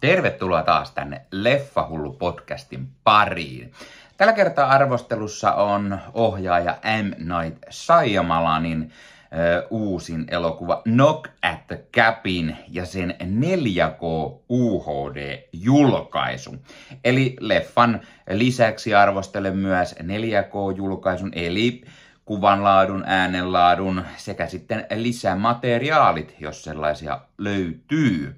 Tervetuloa taas tänne Leffahullu podcastin pariin. Tällä kertaa arvostelussa on ohjaaja M. Night Shyamalanin ö, uusin elokuva Knock at the Cabin ja sen 4K UHD-julkaisu. Eli leffan lisäksi arvostelen myös 4K-julkaisun, eli kuvanlaadun, äänenlaadun sekä sitten lisämateriaalit, jos sellaisia löytyy.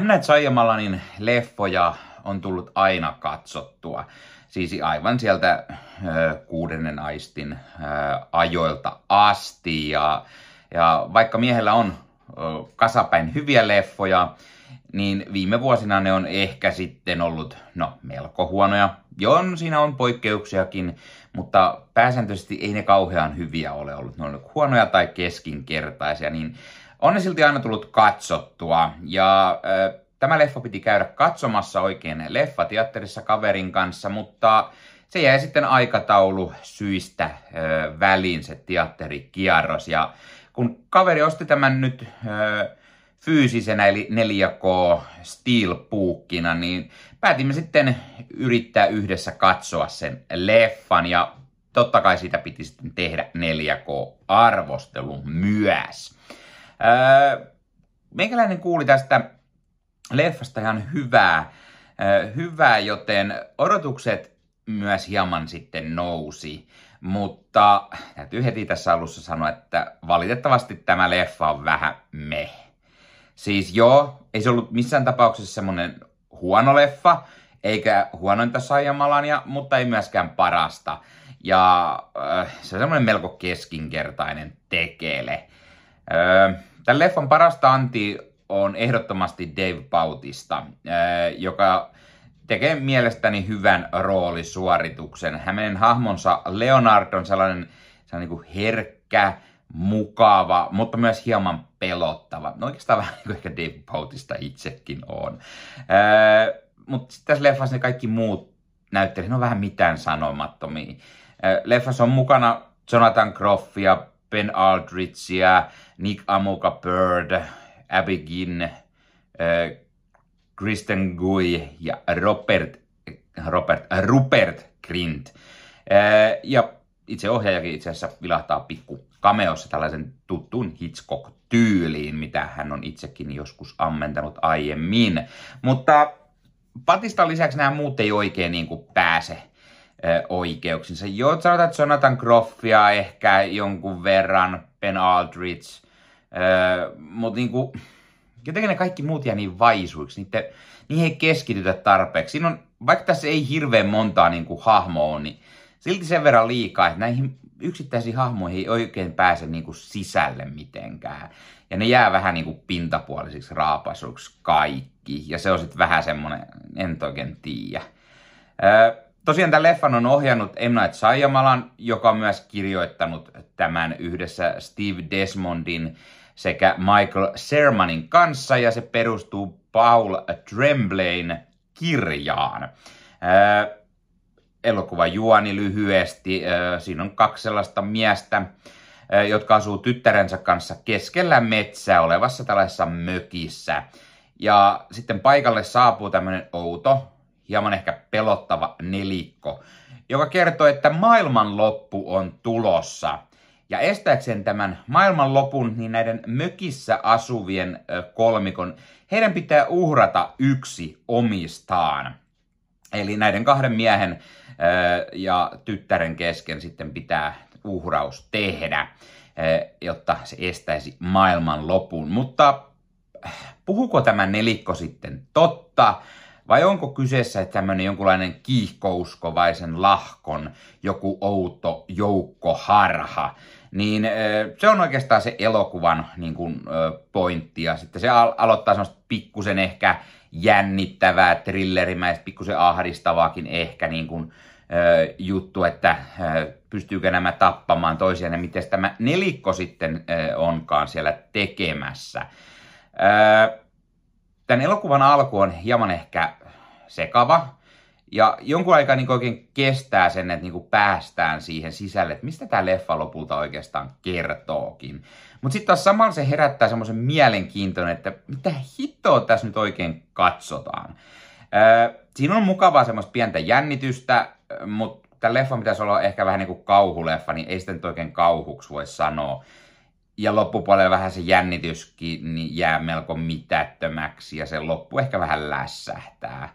M. Night Shyamalanin leffoja on tullut aina katsottua. Siis aivan sieltä ö, kuudennen aistin ö, ajoilta asti. Ja, ja vaikka miehellä on ö, kasapäin hyviä leffoja, niin viime vuosina ne on ehkä sitten ollut, no, melko huonoja. Joo, siinä on poikkeuksiakin, mutta pääsääntöisesti ei ne kauhean hyviä ole ollut. Ne on huonoja tai keskinkertaisia, niin on ne silti aina tullut katsottua. Ja äh, tämä leffa piti käydä katsomassa oikein leffateatterissa kaverin kanssa, mutta se jäi sitten aikataulu syistä äh, väliin se teatterikierros. Ja kun kaveri osti tämän nyt äh, fyysisenä eli 4K Steelbookkina, niin päätimme sitten yrittää yhdessä katsoa sen leffan ja totta kai siitä piti sitten tehdä 4K-arvostelu myös. Öö, meikäläinen kuuli tästä leffasta ihan hyvää, öö, hyvää, joten odotukset myös hieman sitten nousi. Mutta täytyy heti tässä alussa sanoa, että valitettavasti tämä leffa on vähän meh. Siis joo, ei se ollut missään tapauksessa semmonen huono leffa, eikä huonointa Saiyamalania, mutta ei myöskään parasta. Ja äh, se on semmoinen melko keskinkertainen tekele. Tämän leffan parasta anti on ehdottomasti Dave Bautista, joka tekee mielestäni hyvän roolisuorituksen. Hänen hahmonsa Leonard on sellainen, sellainen niin kuin herkkä, mukava, mutta myös hieman pelottava. No oikeastaan vähän niin kuin ehkä Dave Bautista itsekin on. Mutta sitten tässä leffassa ne kaikki muut näyttelijät, on vähän mitään sanomattomia. Leffassa on mukana Jonathan Groffia, Ben Aldrichia, Nick Amuka Bird, Abby Ginn, öö, Kristen Gui ja Robert, Robert, Rupert Grint. Öö, ja itse ohjaajakin itse asiassa vilahtaa pikku cameossa tällaisen tuttuun Hitchcock-tyyliin, mitä hän on itsekin joskus ammentanut aiemmin. Mutta Patista lisäksi nämä muut ei oikein niin kuin pääse oikeuksinsa. Joo, sanotaan, että Jonathan Groffia ehkä jonkun verran, Ben Aldrich, mutta niin kuin, jotenkin ne kaikki muut jää niin vaisuiksi, niitä, niihin ei keskitytä tarpeeksi. Siinä on, vaikka tässä ei hirveän montaa niin kuin hahmoa, niin silti sen verran liikaa, että näihin yksittäisiin hahmoihin ei oikein pääse niin kuin sisälle mitenkään. Ja ne jää vähän niin kuin pintapuolisiksi raapasuiksi kaikki. Ja se on sitten vähän semmonen, en oikein tiedä. Öö, tosiaan tämän leffan on ohjannut M. Night Shyamalan, joka on myös kirjoittanut tämän yhdessä Steve Desmondin sekä Michael Sermanin kanssa, ja se perustuu Paul Tremblayn kirjaan. Öö, elokuva juoni lyhyesti. Siinä on kaksi sellaista miestä, jotka asuu tyttärensä kanssa keskellä metsää olevassa tällaisessa mökissä. Ja sitten paikalle saapuu tämmöinen outo, hieman ehkä pelottava nelikko, joka kertoo, että maailmanloppu on tulossa. Ja estääkseen tämän maailmanlopun, niin näiden mökissä asuvien kolmikon, heidän pitää uhrata yksi omistaan. Eli näiden kahden miehen ja tyttären kesken sitten pitää uhraus tehdä, jotta se estäisi maailman lopun. Mutta puhuko tämä nelikko sitten totta? Vai onko kyseessä tämmöinen jonkunlainen kiihkouskovaisen lahkon joku outo joukkoharha? Niin se on oikeastaan se elokuvan niin kuin, pointti. Ja sitten se aloittaa semmoista pikkusen ehkä jännittävää, thrillerimäistä, pikkusen ahdistavaakin ehkä niin kuin, juttu, että pystyykö nämä tappamaan toisiaan ja miten tämä nelikko sitten onkaan siellä tekemässä. Tämän elokuvan alku on hieman ehkä sekava Ja jonkun aikaa niin oikein kestää sen, että niin päästään siihen sisälle, että mistä tämä leffa lopulta oikeastaan kertookin. Mutta sitten taas samalla se herättää semmoisen mielenkiintoinen, että mitä hittoa tässä nyt oikein katsotaan. Öö, siinä on mukavaa semmoista pientä jännitystä, mutta tämä leffa pitäisi olla ehkä vähän niin kuin kauhuleffa, niin ei sitä nyt oikein kauhuksi voi sanoa. Ja loppupuolella vähän se jännityskin niin jää melko mitättömäksi ja se loppu ehkä vähän lässähtää.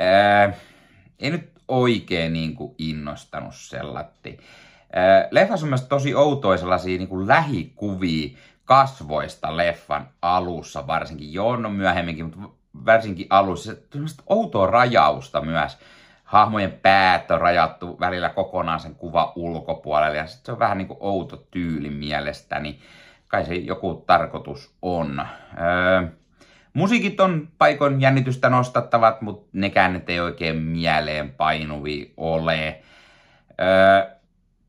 Öö, ei nyt oikein niin kuin innostanut sellatti. Öö, leffassa on myös tosi outoja sellaisia niin lähikuvia kasvoista leffan alussa varsinkin. Joo, no myöhemminkin, mutta varsinkin alussa. Se outoa rajausta myös hahmojen päät on rajattu välillä kokonaan sen kuva ulkopuolelle ja se on vähän niin kuin outo tyyli mielestäni. Kai se joku tarkoitus on. Öö, musiikit on paikoin jännitystä nostattavat, mutta nekään nyt ei oikein mieleen painuvi ole. Öö,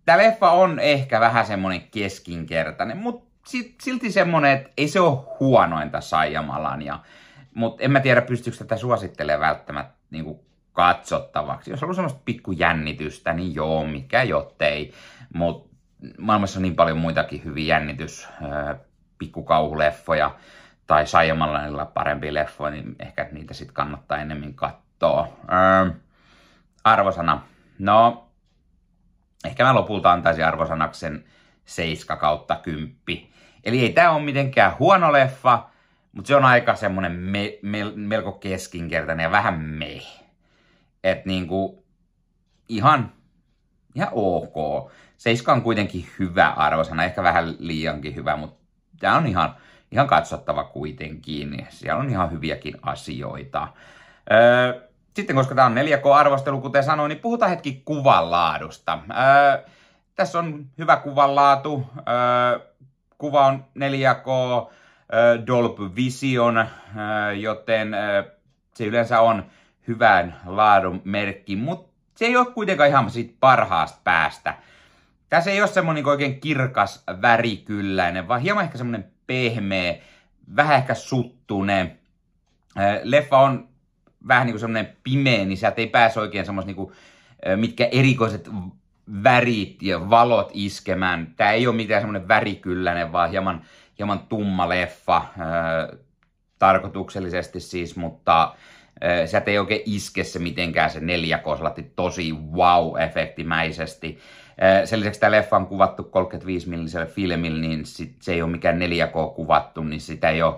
Tämä leffa on ehkä vähän semmonen keskinkertainen, mutta silti semmonen, että ei se ole huonointa Saijamalan. Ja, mutta en mä tiedä, pystyykö tätä suosittelemaan välttämättä niin kuin katsottavaksi. Jos on semmoista pikkujännitystä, niin joo, mikä jottei. Mutta maailmassa on niin paljon muitakin hyviä jännitys, pikkukauhuleffoja tai Saiyamallanilla parempi leffoja, niin ehkä niitä sitten kannattaa enemmän katsoa. arvosana. No, ehkä mä lopulta antaisin arvosanaksen 7 kautta 10. Eli ei tää ole mitenkään huono leffa, mutta se on aika semmonen me, me, melko keskinkertainen ja vähän meh. Että niinku ihan, ihan ok. Seiska on kuitenkin hyvä arvosana, ehkä vähän liiankin hyvä, mutta tämä on ihan, ihan katsottava kuitenkin. Siellä on ihan hyviäkin asioita. Öö, sitten koska tämä on 4K-arvostelu, kuten sanoin, niin puhutaan hetki kuvanlaadusta. Öö, tässä on hyvä kuvanlaatu. Öö, kuva on 4K öö, Dolby Vision, öö, joten öö, se yleensä on hyvän laadun merkki, mutta se ei ole kuitenkaan ihan siitä parhaasta päästä. Tässä ei ole semmoinen oikein kirkas värikylläinen, vaan hieman ehkä semmoinen pehmeä, vähän ehkä suttunen. Leffa on vähän niin kuin semmoinen pimeä, niin sieltä ei pääse oikein semmoista niin mitkä erikoiset värit ja valot iskemään. Tämä ei ole mitään semmoinen värikylläinen, vaan hieman, hieman tumma leffa, tarkoituksellisesti siis, mutta sieltä ei oikein iske se mitenkään se 4K tosi wow-efektimäisesti. Sen lisäksi tämä leffa on kuvattu 35 milliselle filmillä, niin sit se ei ole mikään 4K kuvattu, niin sitä ei ole,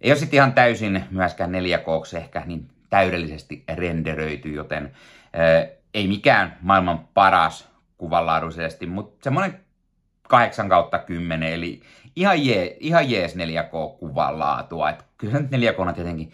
ei ole sitten ihan täysin myöskään 4K ehkä niin täydellisesti renderöity, joten ei mikään maailman paras kuvanlaadullisesti, mutta semmoinen 8 kautta 10, eli ihan, jee, ihan jees 4K-kuvanlaatua. Että kyllä 4K on tietenkin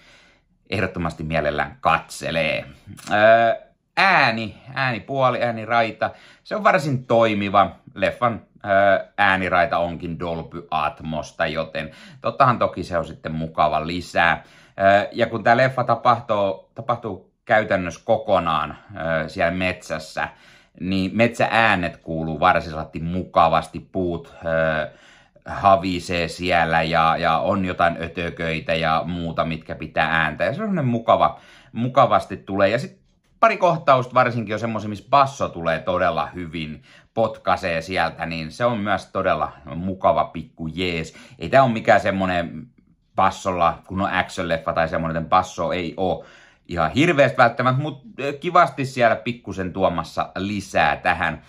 ehdottomasti mielellään katselee. Öö, ääni, äänipuoli, ääniraita, se on varsin toimiva. Leffan öö, ääniraita onkin Dolby Atmosta, joten tottahan toki se on sitten mukava lisää. Öö, ja kun tämä leffa tapahtuu, tapahtuu käytännössä kokonaan öö, siellä metsässä, niin metsääänet kuuluu varsinaisesti mukavasti, puut havisee siellä ja, ja on jotain ötököitä ja muuta, mitkä pitää ääntä. Ja se on mukava, mukavasti tulee. Ja sitten pari kohtausta varsinkin on semmoisia, missä basso tulee todella hyvin, potkasee sieltä, niin se on myös todella mukava pikku jees. Ei tämä ole mikään semmoinen bassolla, kun on action-leffa tai semmoinen, basso ei ole ihan hirveästi välttämättä, mutta kivasti siellä pikkusen tuomassa lisää tähän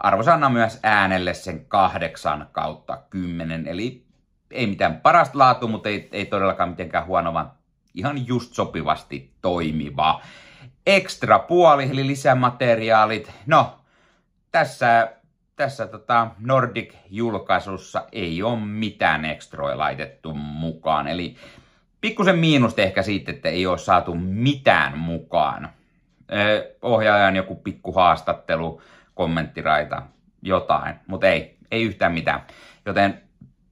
arvosana myös äänelle sen kahdeksan kautta kymmenen. Eli ei mitään parasta laatu, mutta ei, ei todellakaan mitenkään huono, vaan ihan just sopivasti toimiva. Extra puoli, eli lisämateriaalit. No, tässä, tässä tota Nordic-julkaisussa ei ole mitään ekstroja laitettu mukaan. Eli pikkusen miinusta ehkä siitä, että ei ole saatu mitään mukaan. Ohjaajan joku pikku haastattelu kommenttiraita, jotain, mutta ei, ei yhtään mitään. Joten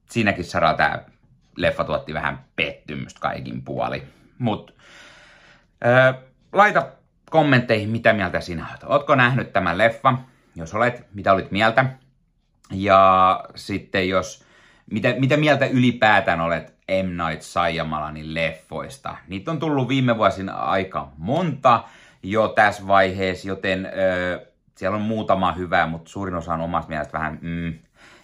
siinäkin saralla tämä leffa tuotti vähän pettymystä kaikin puoli. Mutta laita kommentteihin, mitä mieltä sinä olet. Oletko nähnyt tämän leffa? Jos olet, mitä olit mieltä? Ja sitten jos, mitä, mitä mieltä ylipäätään olet M. Night Shyamalanin leffoista? Niitä on tullut viime vuosina aika monta. jo tässä vaiheessa, joten ö, siellä on muutama hyvä, mutta suurin osa on omasta mielestä vähän mm,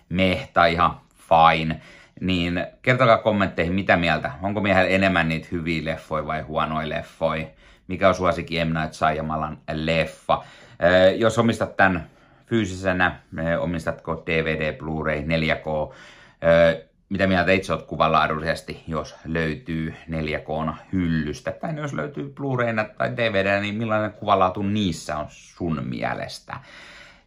meh tai ihan fine. Niin kertokaa kommentteihin, mitä mieltä. Onko miehellä enemmän niitä hyviä leffoja vai huonoja leffoja? Mikä on suosikin M. Night Shyamalan leffa? Ö, jos omistat tämän fyysisenä, omistatko DVD, Blu-ray, 4K, ö, mitä mieltä itse olet kuvanlaadullisesti, jos löytyy 4K hyllystä, tai jos löytyy Blu-rayna tai DVD, niin millainen kuvanlaatu niissä on sun mielestä?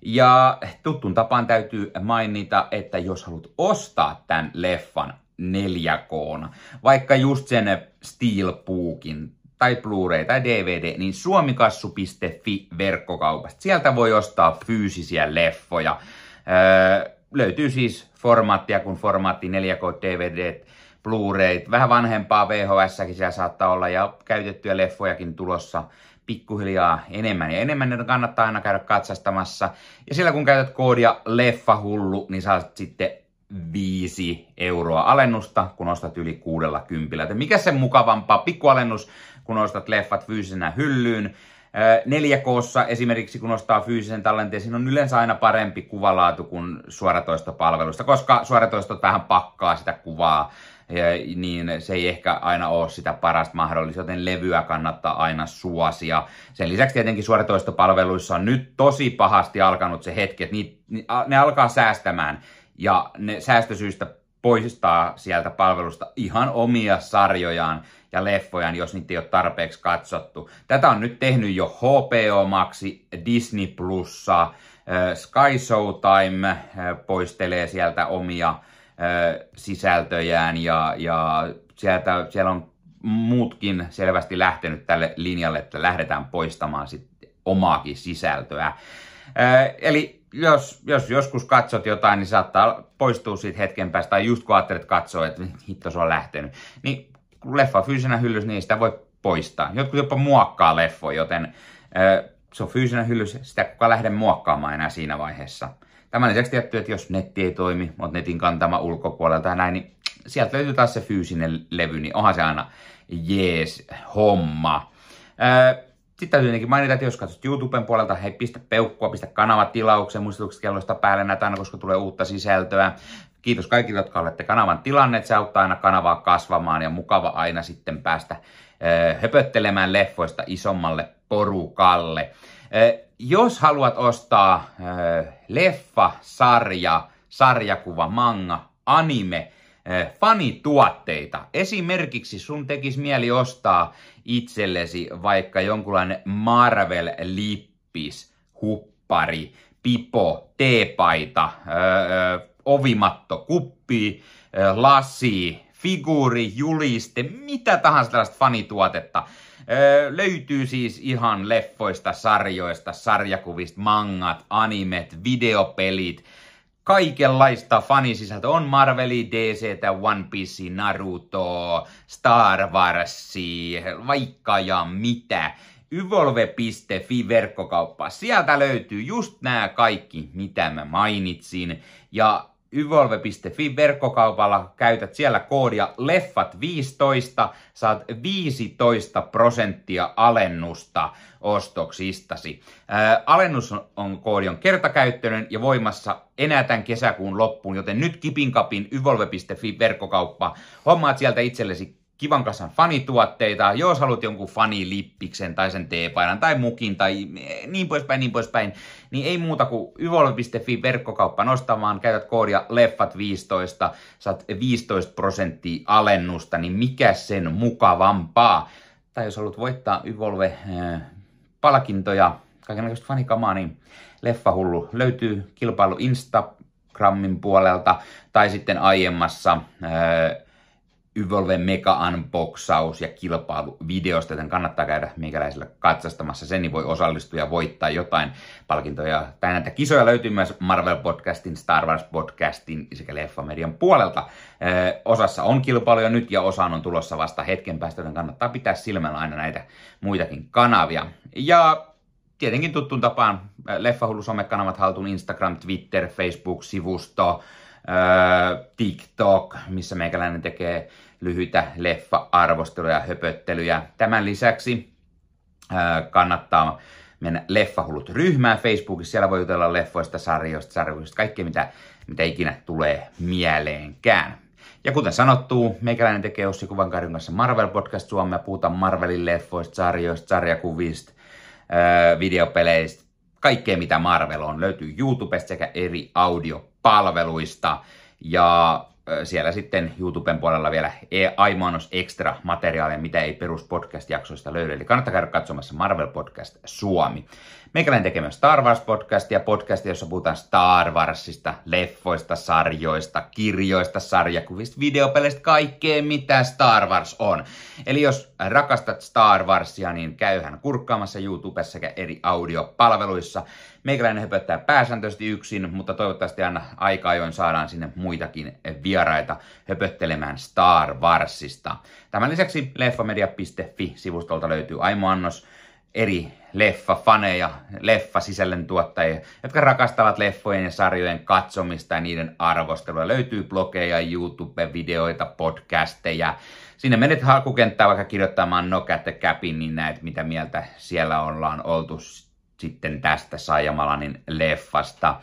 Ja tuttuun tapaan täytyy mainita, että jos haluat ostaa tämän leffan 4K, vaikka just sen Steelbookin tai Blu-ray tai DVD, niin suomikassu.fi verkkokaupasta. Sieltä voi ostaa fyysisiä leffoja. Öö, löytyy siis formaattia kuin formaatti 4K DVD, Blu-ray, vähän vanhempaa VHS-säkin siellä saattaa olla ja käytettyjä leffojakin tulossa pikkuhiljaa enemmän ja enemmän, niin kannattaa aina käydä katsastamassa. Ja sillä kun käytät koodia leffahullu, niin saat sitten 5 euroa alennusta, kun ostat yli kuudella kympillä. Mikä se mukavampaa pikkualennus, kun ostat leffat fyysisenä hyllyyn. 4 k esimerkiksi, kun ostaa fyysisen tallenteen, siinä on yleensä aina parempi kuvalaatu kuin suoratoistopalvelusta, koska suoratoistot vähän pakkaa sitä kuvaa, niin se ei ehkä aina ole sitä parasta mahdollista, joten levyä kannattaa aina suosia. Sen lisäksi tietenkin suoratoistopalveluissa on nyt tosi pahasti alkanut se hetki, että ne alkaa säästämään, ja ne säästösyistä poistaa sieltä palvelusta ihan omia sarjojaan ja leffojaan, jos niitä ei ole tarpeeksi katsottu. Tätä on nyt tehnyt jo HBO Maxi, Disney Plussa, äh, Sky Showtime äh, poistelee sieltä omia äh, sisältöjään ja, ja sieltä, siellä on muutkin selvästi lähtenyt tälle linjalle, että lähdetään poistamaan sitten omaakin sisältöä. Eli jos, jos joskus katsot jotain, niin saattaa poistua siitä hetken päästä, tai just kun ajattelet katsoa, että hitto se on lähtenyt, niin kun leffa fyysisenä hyllys, niin sitä voi poistaa. Jotkut jopa muokkaa leffoja, joten se on fyysinen hyllys, sitä kukaan lähde muokkaamaan enää siinä vaiheessa. Tämän lisäksi tietty, että jos netti ei toimi, oot netin kantama ulkopuolelta ja näin, niin sieltä löytyy taas se fyysinen levy, niin onhan se aina jees homma. Sitten täytyy tietenkin mainita, että jos katsot YouTuben puolelta, hei pistä peukkua, pistä kanavatilauksen, muistutukset kelloista päälle näitä aina, koska tulee uutta sisältöä. Kiitos kaikille, jotka olette kanavan tilanneet. Se auttaa aina kanavaa kasvamaan ja mukava aina sitten päästä äh, höpöttelemään leffoista isommalle porukalle. Äh, jos haluat ostaa äh, leffa, sarja, sarjakuva, manga, anime, fanituotteita. Esimerkiksi sun tekisi mieli ostaa itsellesi vaikka jonkunlainen Marvel-lippis, huppari, pipo, teepaita, ovimatto, kuppi, lasi, figuuri, juliste, mitä tahansa tällaista fanituotetta. Öö, löytyy siis ihan leffoista, sarjoista, sarjakuvista, mangat, animet, videopelit, kaikenlaista fanisisältöä. On Marveli, DC, One Piece, Naruto, Star Wars, vaikka ja mitä. Yvolve.fi verkkokauppa. Sieltä löytyy just nämä kaikki, mitä mä mainitsin. Ja yvolve.fi verkkokaupalla käytät siellä koodia leffat15, saat 15 prosenttia alennusta ostoksistasi. Ää, alennus on, on koodi on kertakäyttöinen ja voimassa enää tämän kesäkuun loppuun, joten nyt kipinkapin yvolve.fi verkkokauppa. Hommaat sieltä itsellesi kivan kanssa fanituotteita, jos haluat jonkun fanilippiksen tai sen teepaidan tai mukin tai niin poispäin, niin poispäin, niin ei muuta kuin yvolve.fi verkkokauppa nostamaan, käytät koodia leffat15, saat 15 prosenttia alennusta, niin mikä sen mukavampaa. Tai jos haluat voittaa Yvolve äh, palkintoja, kaikenlaista fanikamaa, niin Leffahullu löytyy kilpailu Instagramin puolelta tai sitten aiemmassa Yvolven mega-unboxaus ja kilpailu videosta, joten kannattaa käydä meikäläisellä katsastamassa sen, niin voi osallistua ja voittaa jotain palkintoja. Tai näitä kisoja löytyy myös Marvel-podcastin, Star Wars-podcastin sekä Leffamedian puolelta. Ö, osassa on kilpailuja nyt ja osaan on tulossa vasta hetken päästä, joten kannattaa pitää silmällä aina näitä muitakin kanavia. Ja tietenkin tuttuun tapaan Leffahullu somekanavat haltuun Instagram, Twitter, Facebook-sivusto, TikTok, missä meikäläinen tekee lyhyitä leffa-arvosteluja ja höpöttelyjä. Tämän lisäksi kannattaa mennä Leffahullut ryhmään Facebookissa. Siellä voi jutella leffoista, sarjoista, sarjoista, kaikkea mitä, mitä ikinä tulee mieleenkään. Ja kuten sanottu, meikäläinen tekee Ossi Kuvankarjun kanssa Marvel Podcast Suomea. Puhutaan Marvelin leffoista, sarjoista, sarjakuvista, videopeleistä, kaikkea mitä Marvel on. Löytyy YouTubesta sekä eri audiopalveluista. Ja siellä sitten YouTuben puolella vielä e- aimaannos extra materiaalia, mitä ei perus podcast-jaksoista löydy. Eli kannattaa käydä katsomassa Marvel Podcast Suomi. Meikäläinen tekee myös Star Wars podcastia, podcastia, jossa puhutaan Star Warsista, leffoista, sarjoista, kirjoista, sarjakuvista, videopeleistä, kaikkea mitä Star Wars on. Eli jos rakastat Star Warsia, niin käyhän kurkkaamassa YouTubessa sekä eri audiopalveluissa. Meikäläinen höpöttää pääsääntöisesti yksin, mutta toivottavasti aina aika ajoin saadaan sinne muitakin vieraita höpöttelemään Star Warsista. Tämän lisäksi leffamedia.fi-sivustolta löytyy Aimo Annos, eri leffafaneja, leffasisällöntuottajia, jotka rakastavat leffojen ja sarjojen katsomista ja niiden arvostelua. Löytyy blogeja, YouTube-videoita, podcasteja. Sinne menet hakukenttään vaikka kirjoittamaan No Cat Capin, niin näet mitä mieltä siellä ollaan oltu sitten tästä Sajamalanin leffasta.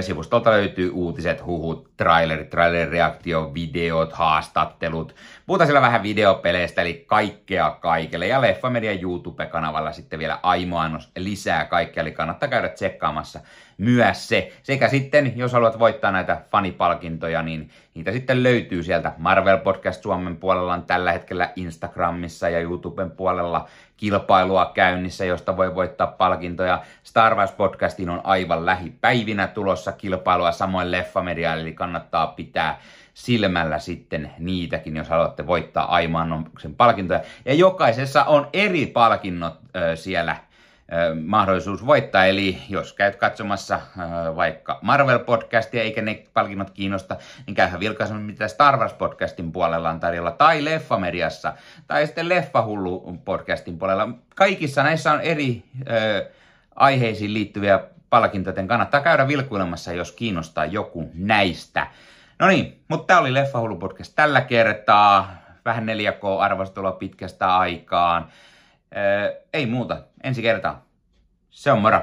Sivustolta löytyy uutiset, huhut, trailerit, trailer-reaktio, videot, haastattelut. Puhutaan siellä vähän videopeleistä, eli kaikkea kaikille. Ja Leffamedia YouTube-kanavalla sitten vielä aimoannos lisää kaikkea, eli kannattaa käydä tsekkaamassa myös se. Sekä sitten, jos haluat voittaa näitä fanipalkintoja, niin niitä sitten löytyy sieltä Marvel Podcast Suomen puolella on tällä hetkellä Instagramissa ja YouTuben puolella kilpailua käynnissä, josta voi voittaa palkintoja. Star Wars Podcastin on aivan lähipäivinä tulossa kilpailua samoin Leffamedia, eli kannattaa pitää silmällä sitten niitäkin, jos haluatte voittaa Aimannoksen palkintoja. Ja jokaisessa on eri palkinnot ö, siellä mahdollisuus voittaa. Eli jos käyt katsomassa vaikka Marvel-podcastia eikä ne palkinnot kiinnosta, niin käyhän vilkaisemassa mitä Star Wars-podcastin puolella on tarjolla, tai Leffamediassa, tai sitten Leffahullu-podcastin puolella. Kaikissa näissä on eri ö, aiheisiin liittyviä palkintoja, joten kannattaa käydä vilkuilemassa, jos kiinnostaa joku näistä. No niin, mutta tämä oli Leffahullu podcast tällä kertaa. Vähän 4K-arvostelua pitkästä aikaan. Ei muuta. Ensi kertaa. Se on moro.